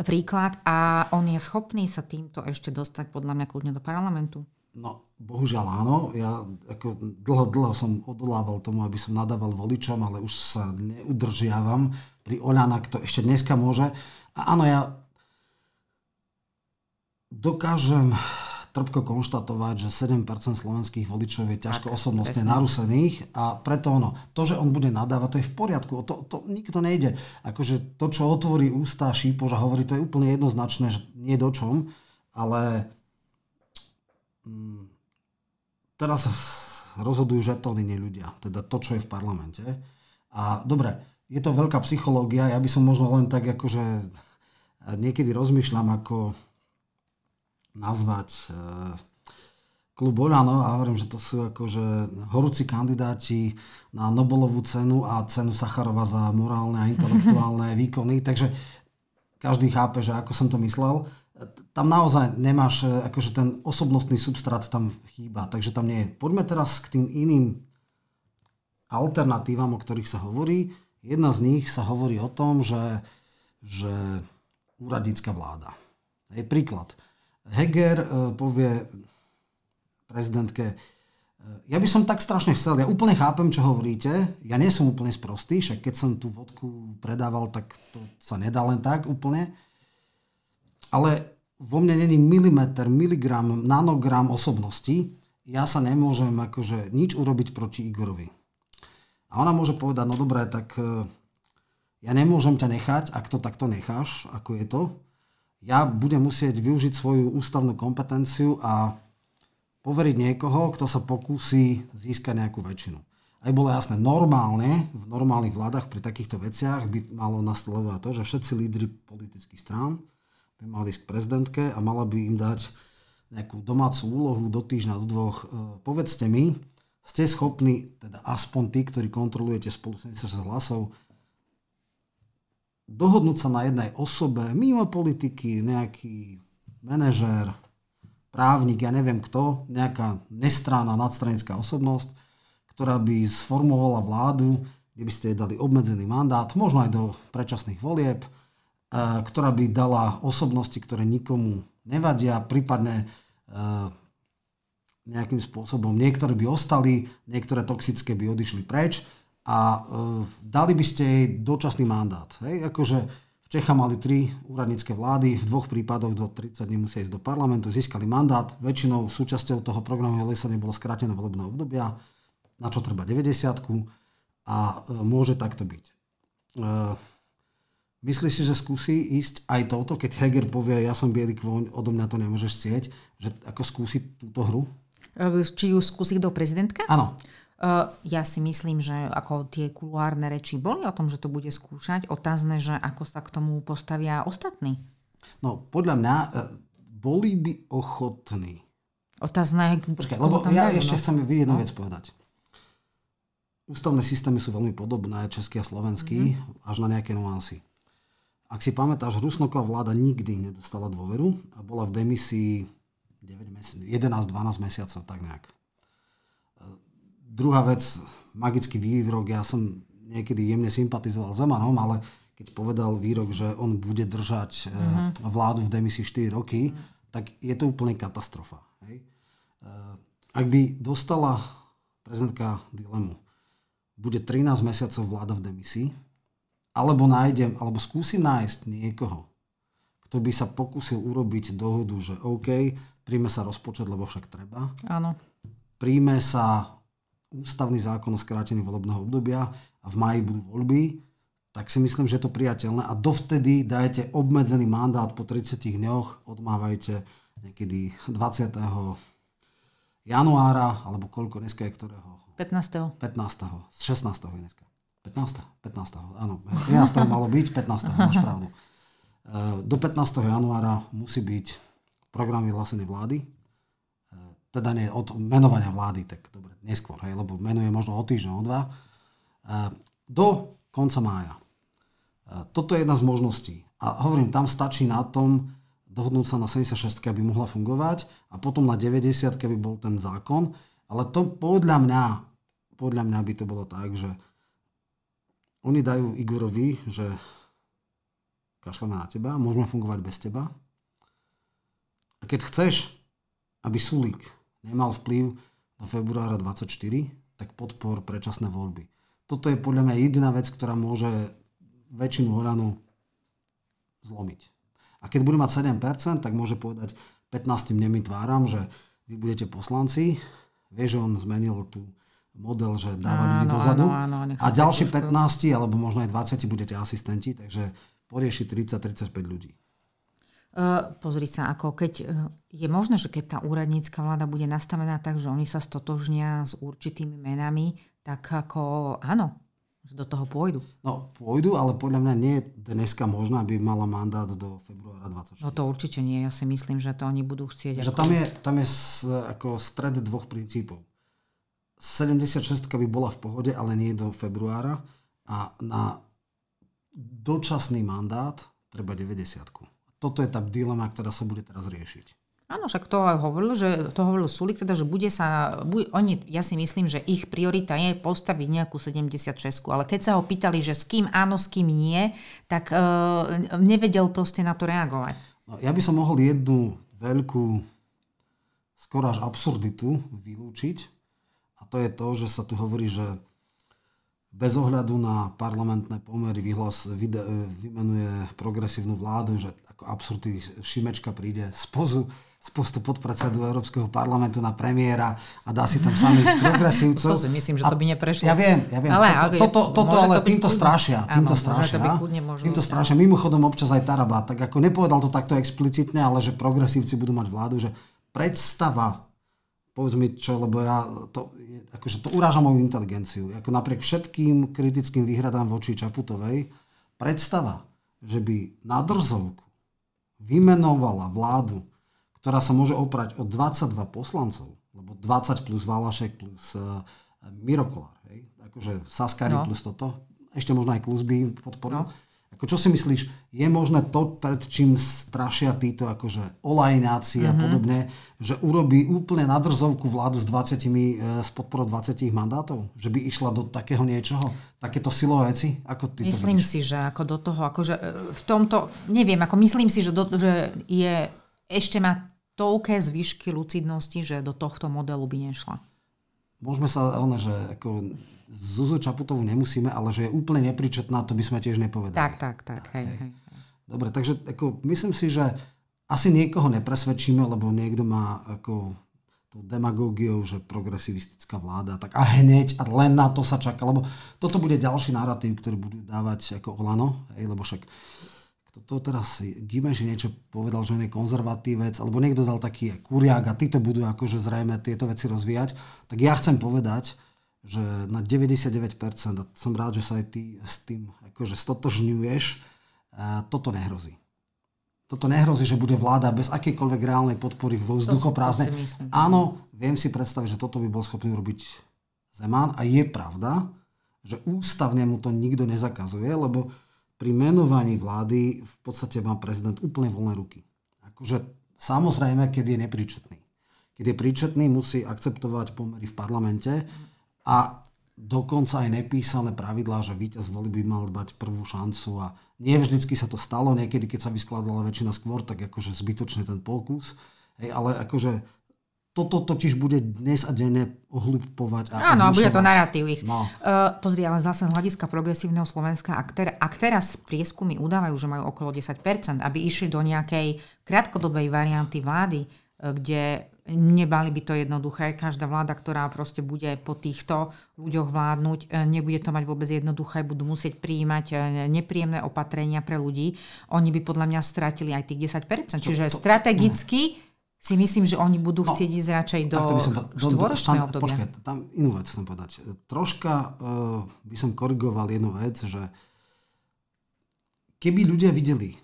B: príklad a on je schopný sa týmto ešte dostať podľa mňa kľudne do parlamentu.
A: No, bohužiaľ áno. Ja ako dlho, dlho som odolával tomu, aby som nadával voličom, ale už sa neudržiavam. Pri Oľana, to ešte dneska môže. A áno, ja dokážem trpko konštatovať, že 7% slovenských voličov je ťažko tak, osobnostne presne. narusených a preto ono, to, že on bude nadávať, to je v poriadku, to, to nikto nejde. Akože to, čo otvorí ústa Šípoš a hovorí, to je úplne jednoznačné, že nie do čom, ale Mm, teraz rozhodujú žetóny, nie ľudia. Teda to, čo je v parlamente. A dobre, je to veľká psychológia. Ja by som možno len tak akože niekedy rozmýšľam, ako nazvať e, klub Oľano a hovorím, že to sú akože horúci kandidáti na Nobelovú cenu a cenu Sacharova za morálne a intelektuálne *laughs* výkony. Takže každý chápe, že ako som to myslel tam naozaj nemáš, e, akože ten osobnostný substrát tam chýba, takže tam nie je. Poďme teraz k tým iným alternatívam, o ktorých sa hovorí. Jedna z nich sa hovorí o tom, že, že úradnícka vláda. Je príklad. Heger e, povie prezidentke, e, ja by som tak strašne chcel, ja úplne chápem, čo hovoríte, ja nie som úplne sprostý, však keď som tú vodku predával, tak to sa nedá len tak úplne, ale vo mne není milimeter, miligram, nanogram osobnosti, ja sa nemôžem akože nič urobiť proti Igorovi. A ona môže povedať, no dobré, tak e, ja nemôžem ťa nechať, ak to takto necháš, ako je to. Ja budem musieť využiť svoju ústavnú kompetenciu a poveriť niekoho, kto sa pokúsi získať nejakú väčšinu. Aj bolo jasné, normálne, v normálnych vládach pri takýchto veciach by malo nastavovať to, že všetci lídry politických strán mali ísť k prezidentke a mala by im dať nejakú domácu úlohu do týždňa, do dvoch. E, povedzte mi, ste schopní, teda aspoň tí, ktorí kontrolujete spolu 76 hlasov, dohodnúť sa na jednej osobe, mimo politiky, nejaký manažér, právnik, ja neviem kto, nejaká nestranná nadstranická osobnosť, ktorá by sformovala vládu, kde by ste jej dali obmedzený mandát, možno aj do predčasných volieb, ktorá by dala osobnosti, ktoré nikomu nevadia, prípadne nejakým spôsobom. Niektoré by ostali, niektoré toxické by odišli preč a dali by ste jej dočasný mandát. Hej? Akože v Čecha mali tri úradnícke vlády, v dvoch prípadoch do 30 dní musia ísť do parlamentu, získali mandát, väčšinou súčasťou toho programu lesenia bolo skrátené volebné obdobia, na čo treba 90 a e, môže takto byť. E, myslíš si, že skúsi ísť aj touto, keď Heger povie, ja som bielý kvoň, odo mňa to nemôžeš cieť, že ako skúsi túto hru?
B: E, či ju skúsi do prezidentka?
A: Áno.
B: Ja si myslím, že ako tie kuluárne reči boli o tom, že to bude skúšať. Otázne, že ako sa k tomu postavia ostatní.
A: No, podľa mňa boli by ochotní.
B: Otázne,
A: Počkaj, lebo ja dajú, ešte no? chcem jednu no? vec povedať. Ústavné systémy sú veľmi podobné, český a slovenský, mm-hmm. až na nejaké nuancy. Ak si pamätáš, Rusnoková vláda nikdy nedostala dôveru a bola v demisii 11-12 mesiacov, tak nejak. Druhá vec, magický výrok, ja som niekedy jemne sympatizoval Zemanom, ale keď povedal výrok, že on bude držať mm-hmm. vládu v demisii 4 roky, mm-hmm. tak je to úplne katastrofa. Hej? Eh, ak by dostala prezidentka dilemu, bude 13 mesiacov vláda v demisii, alebo nájdem, alebo skúsim nájsť niekoho, kto by sa pokusil urobiť dohodu, že OK, príjme sa rozpočet, lebo však treba.
B: Áno.
A: Príjme sa ústavný zákon o skrátení volebného obdobia a v maji budú voľby, tak si myslím, že je to priateľné a dovtedy dajte obmedzený mandát po 30 dňoch, odmávajte niekedy 20. januára, alebo koľko dneska je ktorého?
B: 15.
A: 15. 16. je dneska. 15. 15. Áno, 13. malo byť, 15. máš pravdu. Eh, do 15. januára musí byť program vyhlásený vlády teda nie od menovania vlády, tak dobre, neskôr, hej, lebo menuje možno o týždeň, o dva, e, do konca mája. E, toto je jedna z možností. A hovorím, tam stačí na tom dohodnúť sa na 76, aby mohla fungovať a potom na 90, aby bol ten zákon. Ale to podľa mňa, podľa mňa by to bolo tak, že oni dajú Igorovi, že kašleme na teba, môžeme fungovať bez teba. A keď chceš, aby Sulík nemal vplyv do februára 24, tak podpor predčasné voľby. Toto je podľa mňa jediná vec, ktorá môže väčšinu Oranu zlomiť. A keď bude mať 7%, tak môže povedať 15 dňmi tváram, že vy budete poslanci. Vieš, že on zmenil tú model, že dáva áno, ľudí dozadu. Áno, áno, a ďalší 15, alebo možno aj 20 budete asistenti, takže porieši 30-35 ľudí.
B: Uh, pozri sa, ako keď uh, je možné, že keď tá úradnícka vláda bude nastavená tak, že oni sa stotožnia s určitými menami, tak ako áno, do toho pôjdu.
A: No pôjdu, ale podľa mňa nie je dneska možné, aby mala mandát do februára 24.
B: No to určite nie, ja si myslím, že to oni budú chcieť.
A: Že ako... tam je, tam je ako stred dvoch princípov. 76 by bola v pohode, ale nie do februára a na dočasný mandát treba 90 toto je tá dilema, ktorá sa bude teraz riešiť.
B: Áno, však to hovoril, že to hovoril Sulik, teda, že bude sa, bude, oni, ja si myslím, že ich priorita je postaviť nejakú 76, ale keď sa ho pýtali, že s kým áno, s kým nie, tak e, nevedel proste na to reagovať.
A: No, ja by som mohol jednu veľkú, skoro až absurditu vylúčiť to je to, že sa tu hovorí, že bez ohľadu na parlamentné pomery vyhlas, vyde, vymenuje progresívnu vládu, že ako absurdný Šimečka príde z pozu z postu podpredsedu Európskeho parlamentu na premiéra a dá si tam samých *laughs* progresívcov.
B: To si myslím, že to by neprešlo.
A: Ja viem, ja viem. Ale, toto, toto, toto ale to týmto strašia. Týmto strašia. Týmto strašia. Mimochodom občas aj Taraba, tak ako nepovedal to takto explicitne, ale že progresívci budú mať vládu, že predstava povedz mi čo, lebo ja to, akože to uráža moju inteligenciu. Ako napriek všetkým kritickým výhradám voči Čaputovej, predstava, že by na drzovku vymenovala vládu, ktorá sa môže oprať o 22 poslancov, lebo 20 plus Valašek plus uh, Miro Kolár, hej? akože Saskari no. plus toto, ešte možno aj Klusby podporil. No ako čo si myslíš, je možné to, pred čím strašia títo akože olajnáci mm-hmm. a mhm. podobne, že urobí úplne nadrzovku vládu s 20, e, s podporou 20 mandátov? Že by išla do takého niečoho? Takéto silové veci? Ako ty
B: myslím to si, že ako do toho, akože e, v tomto, neviem, ako myslím si, že, do, že je, ešte má toľké zvyšky lucidnosti, že do tohto modelu by nešla.
A: Môžeme sa, ono, že ako Zuzu Čaputovú nemusíme, ale že je úplne nepričetná, to by sme tiež nepovedali.
B: Tak, tak, tak. tak hej, hej.
A: Dobre, takže ako, myslím si, že asi niekoho nepresvedčíme, lebo niekto má ako tú demagógiou, že progresivistická vláda, tak a hneď a len na to sa čaká, lebo toto bude ďalší narratív, ktorý budú dávať ako Olano, hej, lebo však to, to teraz Gimeši niečo povedal, že on je konzervatívec, alebo niekto dal taký kuriak a títo budú akože zrejme tieto veci rozvíjať, tak ja chcem povedať, že na 99%, a som rád, že sa aj ty s tým akože stotožňuješ, toto nehrozí. Toto nehrozí, že bude vláda bez akejkoľvek reálnej podpory vo vzduchoprázdne. Áno, viem si predstaviť, že toto by bol schopný urobiť Zeman a je pravda, že ústavne mu to nikto nezakazuje, lebo pri menovaní vlády v podstate má prezident úplne voľné ruky. Akože samozrejme, keď je nepríčetný. Keď je príčetný, musí akceptovať pomery v parlamente a dokonca aj nepísané pravidlá, že víťaz voli by mal mať prvú šancu a nie vždycky sa to stalo, niekedy keď sa vyskladala väčšina skôr, tak akože zbytočne ten pokus. Hej, ale akože toto totiž bude dnes a denne ohlupovať.
B: A Áno, bude to narratív ich. No. Uh, pozri, ale zase z hľadiska progresívneho Slovenska, ak, ter, ak teraz prieskumy udávajú, že majú okolo 10%, aby išli do nejakej krátkodobej varianty vlády, kde Nebali by to jednoduché. Každá vláda, ktorá proste bude po týchto ľuďoch vládnuť, e, nebude to mať vôbec jednoduché, budú musieť prijímať e, nepríjemné opatrenia pre ľudí. Oni by podľa mňa stratili aj tých 10%. Čiže to, to, strategicky si myslím, že oni budú no, chcieť ísť radšej do, štvoročného obdobia.
A: Počkaj, tam inú vec chcem povedať. Troška uh, by som korigoval jednu vec, že keby ľudia videli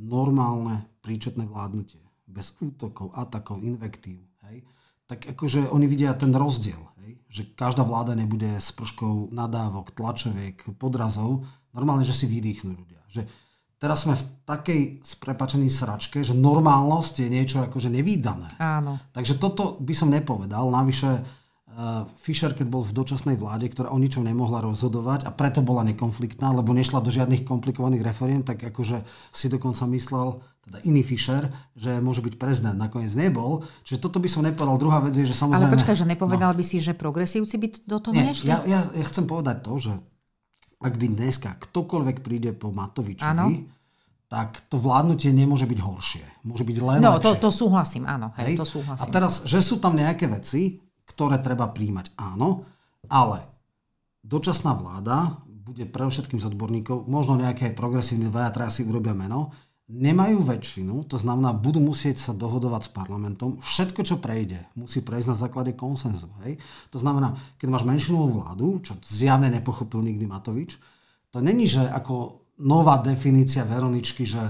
A: normálne príčetné vládnutie, bez útokov, atakov, invektív, hej, tak akože oni vidia ten rozdiel, hej, že každá vláda nebude s prškou nadávok, tlačoviek, podrazov, normálne, že si vydýchnú ľudia. Že teraz sme v takej sprepačenej sračke, že normálnosť je niečo akože nevýdané.
B: Áno.
A: Takže toto by som nepovedal. Navyše Fischer, keď bol v dočasnej vláde, ktorá o ničom nemohla rozhodovať a preto bola nekonfliktná, lebo nešla do žiadnych komplikovaných reforiem, tak akože si dokonca myslel, teda iný Fischer, že môže byť prezident. Nakoniec nebol. Čiže toto by som nepovedal. Druhá vec je, že samozrejme...
B: Ale počkaj, že nepovedal no. by si, že progresívci by do toho Nie, nešli?
A: Ja, ja, ja chcem povedať to, že ak by dneska ktokoľvek príde po Matovičovi, ano. tak to vládnutie nemôže byť horšie. Môže byť len
B: No,
A: lepšie.
B: to, to súhlasím, áno. Hej, to súhlasím.
A: A teraz, že sú tam nejaké veci, ktoré treba príjmať, áno, ale dočasná vláda bude pre všetkým z odborníkov, možno nejaké progresívne dvaja, si urobia meno, nemajú väčšinu, to znamená, budú musieť sa dohodovať s parlamentom. Všetko, čo prejde, musí prejsť na základe konsenzu. Hej? To znamená, keď máš menšinovú vládu, čo zjavne nepochopil nikdy Matovič, to není, že ako nová definícia Veroničky, že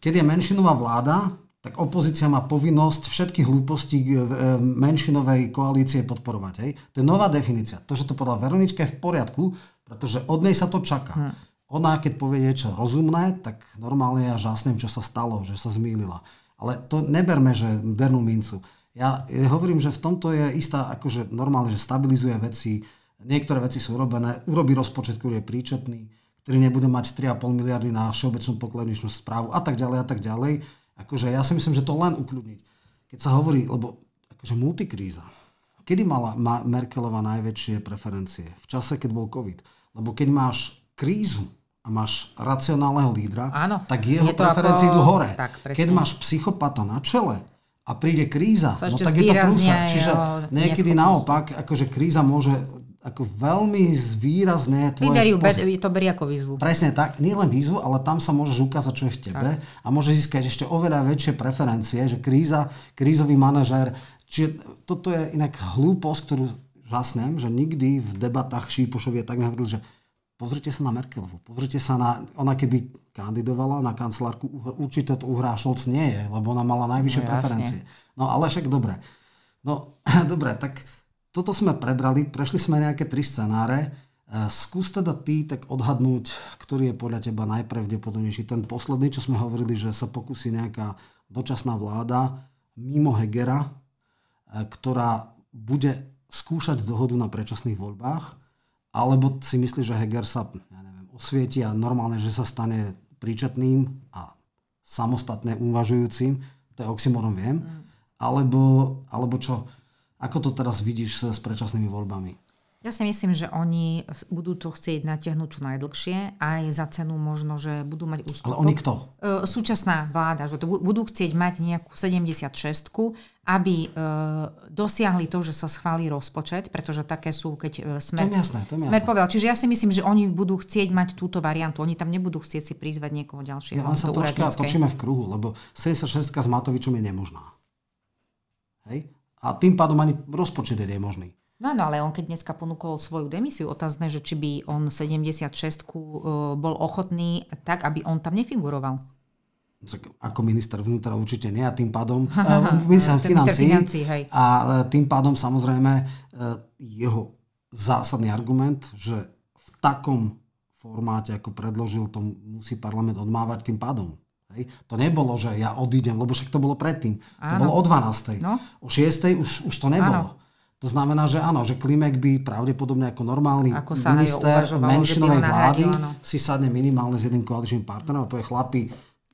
A: keď je menšinová vláda, tak opozícia má povinnosť všetky hlúposti e, menšinovej koalície podporovať. Hej? To je nová definícia. To, že to podľa Veronička je v poriadku, pretože od nej sa to čaká. Hm ona keď povie niečo rozumné, tak normálne ja žasnem, čo sa stalo, že sa zmýlila. Ale to neberme, že bernú mincu. Ja hovorím, že v tomto je istá, akože normálne, že stabilizuje veci, niektoré veci sú urobené, urobí rozpočet, ktorý je príčetný, ktorý nebude mať 3,5 miliardy na všeobecnú pokladničnú správu a tak ďalej a tak ďalej. Akože ja si myslím, že to len ukľudniť. Keď sa hovorí, lebo akože multikríza, kedy mala Merkelová najväčšie preferencie? V čase, keď bol COVID. Lebo keď máš krízu, a máš racionálneho lídra,
B: Áno,
A: tak jeho preferencie ako... idú hore. Tak, Keď máš psychopata na čele a príde kríza, no tak je to prúsa. Čiže niekedy naopak, akože kríza môže ako veľmi zvýrazne
B: tvoje... Líder ju poz... to berie ako výzvu.
A: Presne tak, nie len výzvu, ale tam sa môžeš ukázať, čo je v tebe tak. a môže získať ešte oveľa väčšie preferencie, že kríza, krízový manažér, čiže toto je inak hlúposť, ktorú žasnem, že nikdy v debatách Šípošovie tak nehovoril, že Pozrite sa na Merkelovu, pozrite sa na, ona keby kandidovala na kancelárku, určite to uhrá Šolc nie je, lebo ona mala najvyššie no, preferencie. No ale však dobre. No *laughs* dobre, tak toto sme prebrali, prešli sme nejaké tri scenáre. E, skús teda ty tak odhadnúť, ktorý je podľa teba najpravdepodobnejší. Ten posledný, čo sme hovorili, že sa pokusí nejaká dočasná vláda mimo Hegera, e, ktorá bude skúšať dohodu na predčasných voľbách alebo si myslíš, že Heger sa ja neviem, osvieti a normálne, že sa stane príčetným a samostatne uvažujúcim, to je oxymoron, viem. Mm. Alebo, alebo čo, ako to teraz vidíš s predčasnými voľbami?
B: Ja si myslím, že oni budú to chcieť natiahnuť čo najdlhšie, aj za cenu možno, že budú mať ústupok.
A: Ale oni kto?
B: E, súčasná vláda, že to budú chcieť mať nejakú 76 aby e, dosiahli to, že sa schválí rozpočet, pretože také sú, keď e, Smer,
A: to jasné, to
B: smer povedal. Čiže ja si myslím, že oni budú chcieť mať túto variantu. Oni tam nebudú chcieť si prizvať niekoho ďalšieho.
A: Ja len sa troška točíme v kruhu, lebo 76 s Matovičom je nemožná. Hej? A tým pádom ani rozpočet je nemožný.
B: No, no, ale on keď dneska ponúkol svoju demisiu, otázne, že či by on 76 e, bol ochotný tak, aby on tam nefiguroval.
A: Ako minister vnútra určite nie a tým pádom *laughs* uh, minister financí, financí hej. a e, tým pádom samozrejme jeho zásadný argument, že v takom formáte, ako predložil, to musí parlament odmávať tým pádom. Hej. To nebolo, že ja odídem, lebo však to bolo predtým. Áno. To bolo o 12. No. O 6. už, už to nebolo. Áno. To znamená, že áno, že Klimek by pravdepodobne ako normálny ako minister menšinovej vlády si sadne minimálne s jedným koaličným partnerom a povie chlapi,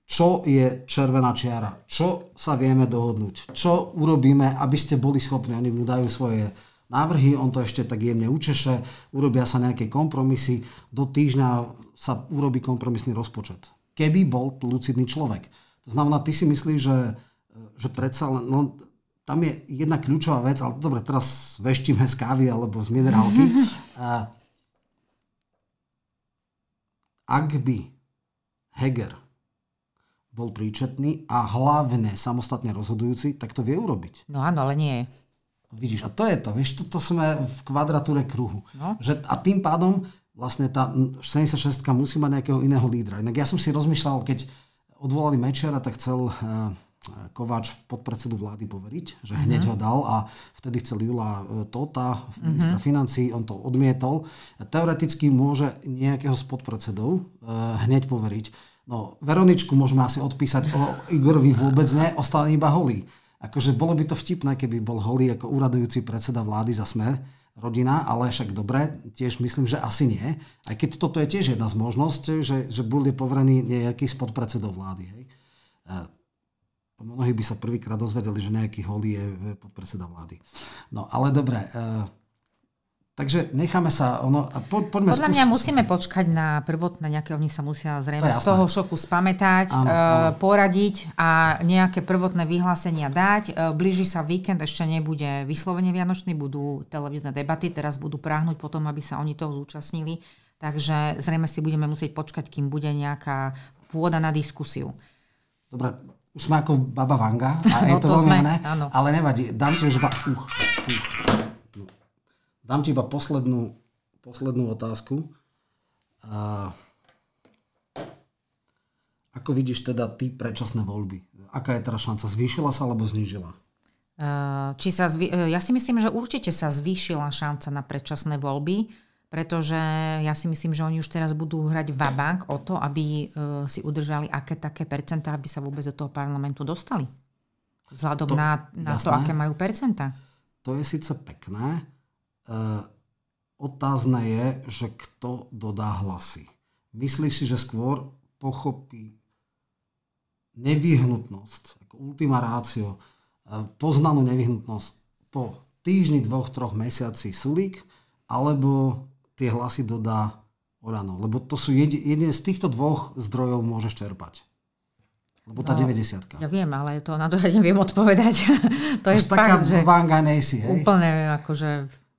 A: čo je červená čiara, čo sa vieme dohodnúť, čo urobíme, aby ste boli schopní, oni mu dajú svoje návrhy, on to ešte tak jemne učeše, urobia sa nejaké kompromisy, do týždňa sa urobí kompromisný rozpočet. Keby bol lucidný človek. To znamená, ty si myslíš, že, že predsa len, no, tam je jedna kľúčová vec, ale dobre, teraz veštíme z kávy alebo z minerálky. *laughs* Ak by Heger bol príčetný a hlavne samostatne rozhodujúci, tak to vie urobiť.
B: No áno, ale nie.
A: Vidíš, a to je to, vieš, toto sme v kvadratúre kruhu. No. Že, a tým pádom vlastne tá 76 musí mať nejakého iného lídra. Inak ja som si rozmýšľal, keď odvolali Mečera, tak chcel uh, Kováč podpredsedu vlády poveriť, že hneď uh-huh. ho dal a vtedy chcel Jula e, Tota, ministra uh-huh. financí, on to odmietol. Teoreticky môže nejakého z podpredsedov uh, hneď poveriť. No, Veroničku môžeme asi odpísať o Igorovi vôbec ne, ostane iba holý. Akože bolo by to vtipné, keby bol holý ako uradujúci predseda vlády za smer, rodina, ale však dobre, tiež myslím, že asi nie. Aj keď toto je tiež jedna z možností, že, že bude poverený nejaký z podpredsedov vlády. Hej. Uh, mnohí by sa prvýkrát dozvedeli, že nejaký holý je podpredseda vlády. No ale dobre, uh, Takže necháme sa... Ono, a po, poďme
B: Podľa skús... mňa musíme počkať na prvotné nejaké, oni sa musia zrejme z toho šoku spamätať, áno, e, áno. poradiť a nejaké prvotné vyhlásenia dať. E, blíži sa víkend, ešte nebude vyslovene vianočný, budú televízne debaty, teraz budú práhnuť potom, aby sa oni toho zúčastnili. Takže zrejme si budeme musieť počkať, kým bude nejaká pôda na diskusiu.
A: Dobre, už sme ako baba Vanga a *laughs* no, je to, to veľmi sme, ale nevadí. Dám ti už iba, uh, uh, dám ti iba poslednú, poslednú otázku. Uh, ako vidíš teda ty predčasné voľby? Aká je teraz šanca? Zvýšila sa alebo znížila?
B: Či sa zvý... Ja si myslím, že určite sa zvýšila šanca na predčasné voľby pretože ja si myslím, že oni už teraz budú hrať vabank o to, aby uh, si udržali aké také percentá, aby sa vôbec do toho parlamentu dostali. Vzhľadom to, na, na to, aké majú percentá.
A: To je síce pekné. Uh, otázne je, že kto dodá hlasy. Myslíš si, že skôr pochopí nevyhnutnosť, ako ultima ratio, uh, poznanú nevyhnutnosť po týždni, dvoch, troch mesiaci Sulík, alebo tie hlasy dodá Orano. Lebo to sú jedi, jeden z týchto dvoch zdrojov môžeš čerpať. Lebo tá no, 90
B: Ja viem, ale to na to ja neviem odpovedať. *laughs* to
A: Až je taká fakt, že...
B: Úplne akože...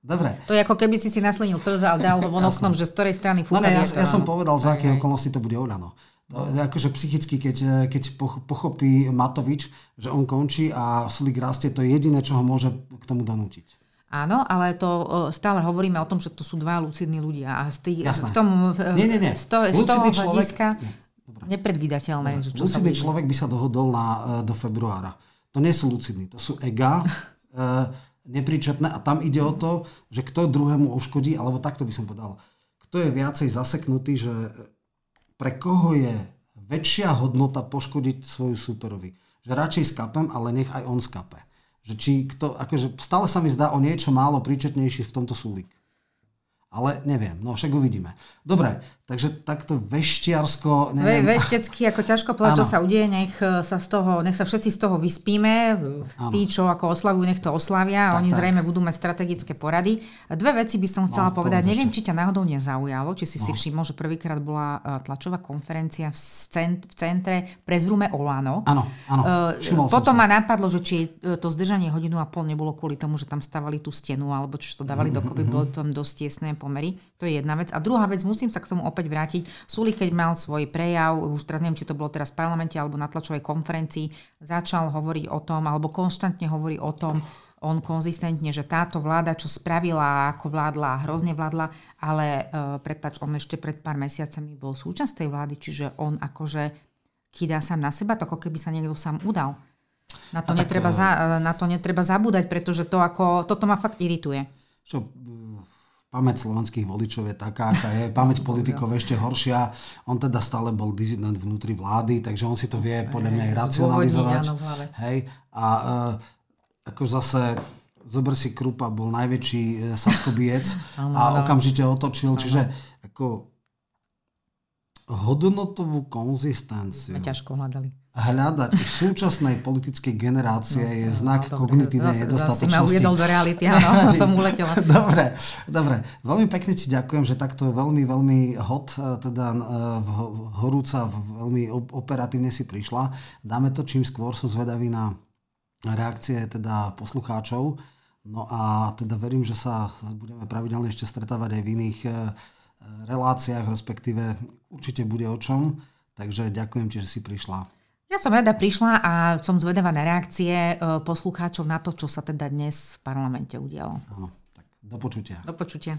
A: Dobre.
B: To je ako keby si si naslnil plza a dal *laughs* von oknom, že z ktorej strany
A: fúka. No, ne, ja, ja som povedal, za aké okolnosti to bude Olano. To, akože psychicky, keď, keď pochopí Matovič, že on končí a Sulik rastie, to je jediné, čo ho môže k tomu donútiť.
B: Áno, ale to stále hovoríme o tom, že to sú dva lucidní ľudia. A z tých, v tom, nie, nie, nie. Z, to, z toho hľadiska nepredvídateľné.
A: Že čo lucidný človek by sa dohodol na, e, do februára. To nie sú lucidní, to sú ega, *laughs* e, nepríčetné a tam ide o to, že kto druhému uškodí, alebo takto by som povedal, kto je viacej zaseknutý, že pre koho je väčšia hodnota poškodiť svoju superovi. Že radšej skapem, ale nech aj on skape. Že či kto, akože stále sa mi zdá o niečo málo príčetnejší v tomto súlik. Ale neviem, no však uvidíme. Dobre, takže takto veštiarsko... Neviem.
B: Ve, veštecky, ako ťažko povedať, čo sa udieje, nech e, sa, z toho, nech sa všetci z toho vyspíme. Ano. Tí, čo ako oslavujú, nech to oslavia. Tak, Oni tak. zrejme budú mať strategické porady. Dve veci by som chcela no, povedať. Neviem, ešte. či ťa náhodou nezaujalo, či si no. si všimol, že prvýkrát bola e, tlačová konferencia v, cent, v centre pre zrume Olano.
A: Áno, áno.
B: Uh, potom ma napadlo, že či to zdržanie hodinu a pol nebolo kvôli tomu, že tam stavali tú stenu, alebo čo to dávali mm-hmm. dokopy, bolo tam dosť tiesné pomery. To je jedna vec. A druhá vec, musím sa k tomu opäť vrátiť. Suli, keď mal svoj prejav, už teraz neviem, či to bolo teraz v parlamente alebo na tlačovej konferencii, začal hovoriť o tom, alebo konštantne hovorí o tom, on konzistentne, že táto vláda, čo spravila, ako vládla, hrozne vládla, ale e, prepač, on ešte pred pár mesiacami bol súčasť tej vlády, čiže on akože kýdá sám na seba, to ako keby sa niekto sám udal. Na to, netreba, tak, za, e, na to netreba zabúdať, pretože to ako, toto ma fakt irituje.
A: Čo, pamäť slovenských voličov je taká, aká je. Pamäť *laughs* politikov ešte horšia. On teda stále bol dizident vnútri vlády, takže on si to vie podľa mňa aj racionalizovať. Hej. A uh, ako zase zober si Krupa, bol najväčší uh, saskobiec *laughs* a okamžite otočil. Čiže ako hodnotovú konzistenciu.
B: Sme ťažko hľadali
A: hľadať v súčasnej politickej generácie no, je no, znak no, kognitívnej zase, nedostatočnosti. Zase
B: ma do reality, áno, *laughs* *laughs* som uletela. *laughs*
A: dobre, dobre. Veľmi pekne ti ďakujem, že takto veľmi, veľmi hot, e, teda e, horúca, veľmi operatívne si prišla. Dáme to čím skôr, som zvedavý na reakcie teda poslucháčov. No a teda verím, že sa budeme pravidelne ešte stretávať aj v iných e, reláciách, respektíve určite bude o čom. Takže ďakujem ti, že si prišla.
B: Ja som rada prišla a som zvedavá na reakcie e, poslucháčov na to, čo sa teda dnes v parlamente udialo.
A: Áno, tak do počutia.
B: Do počutia.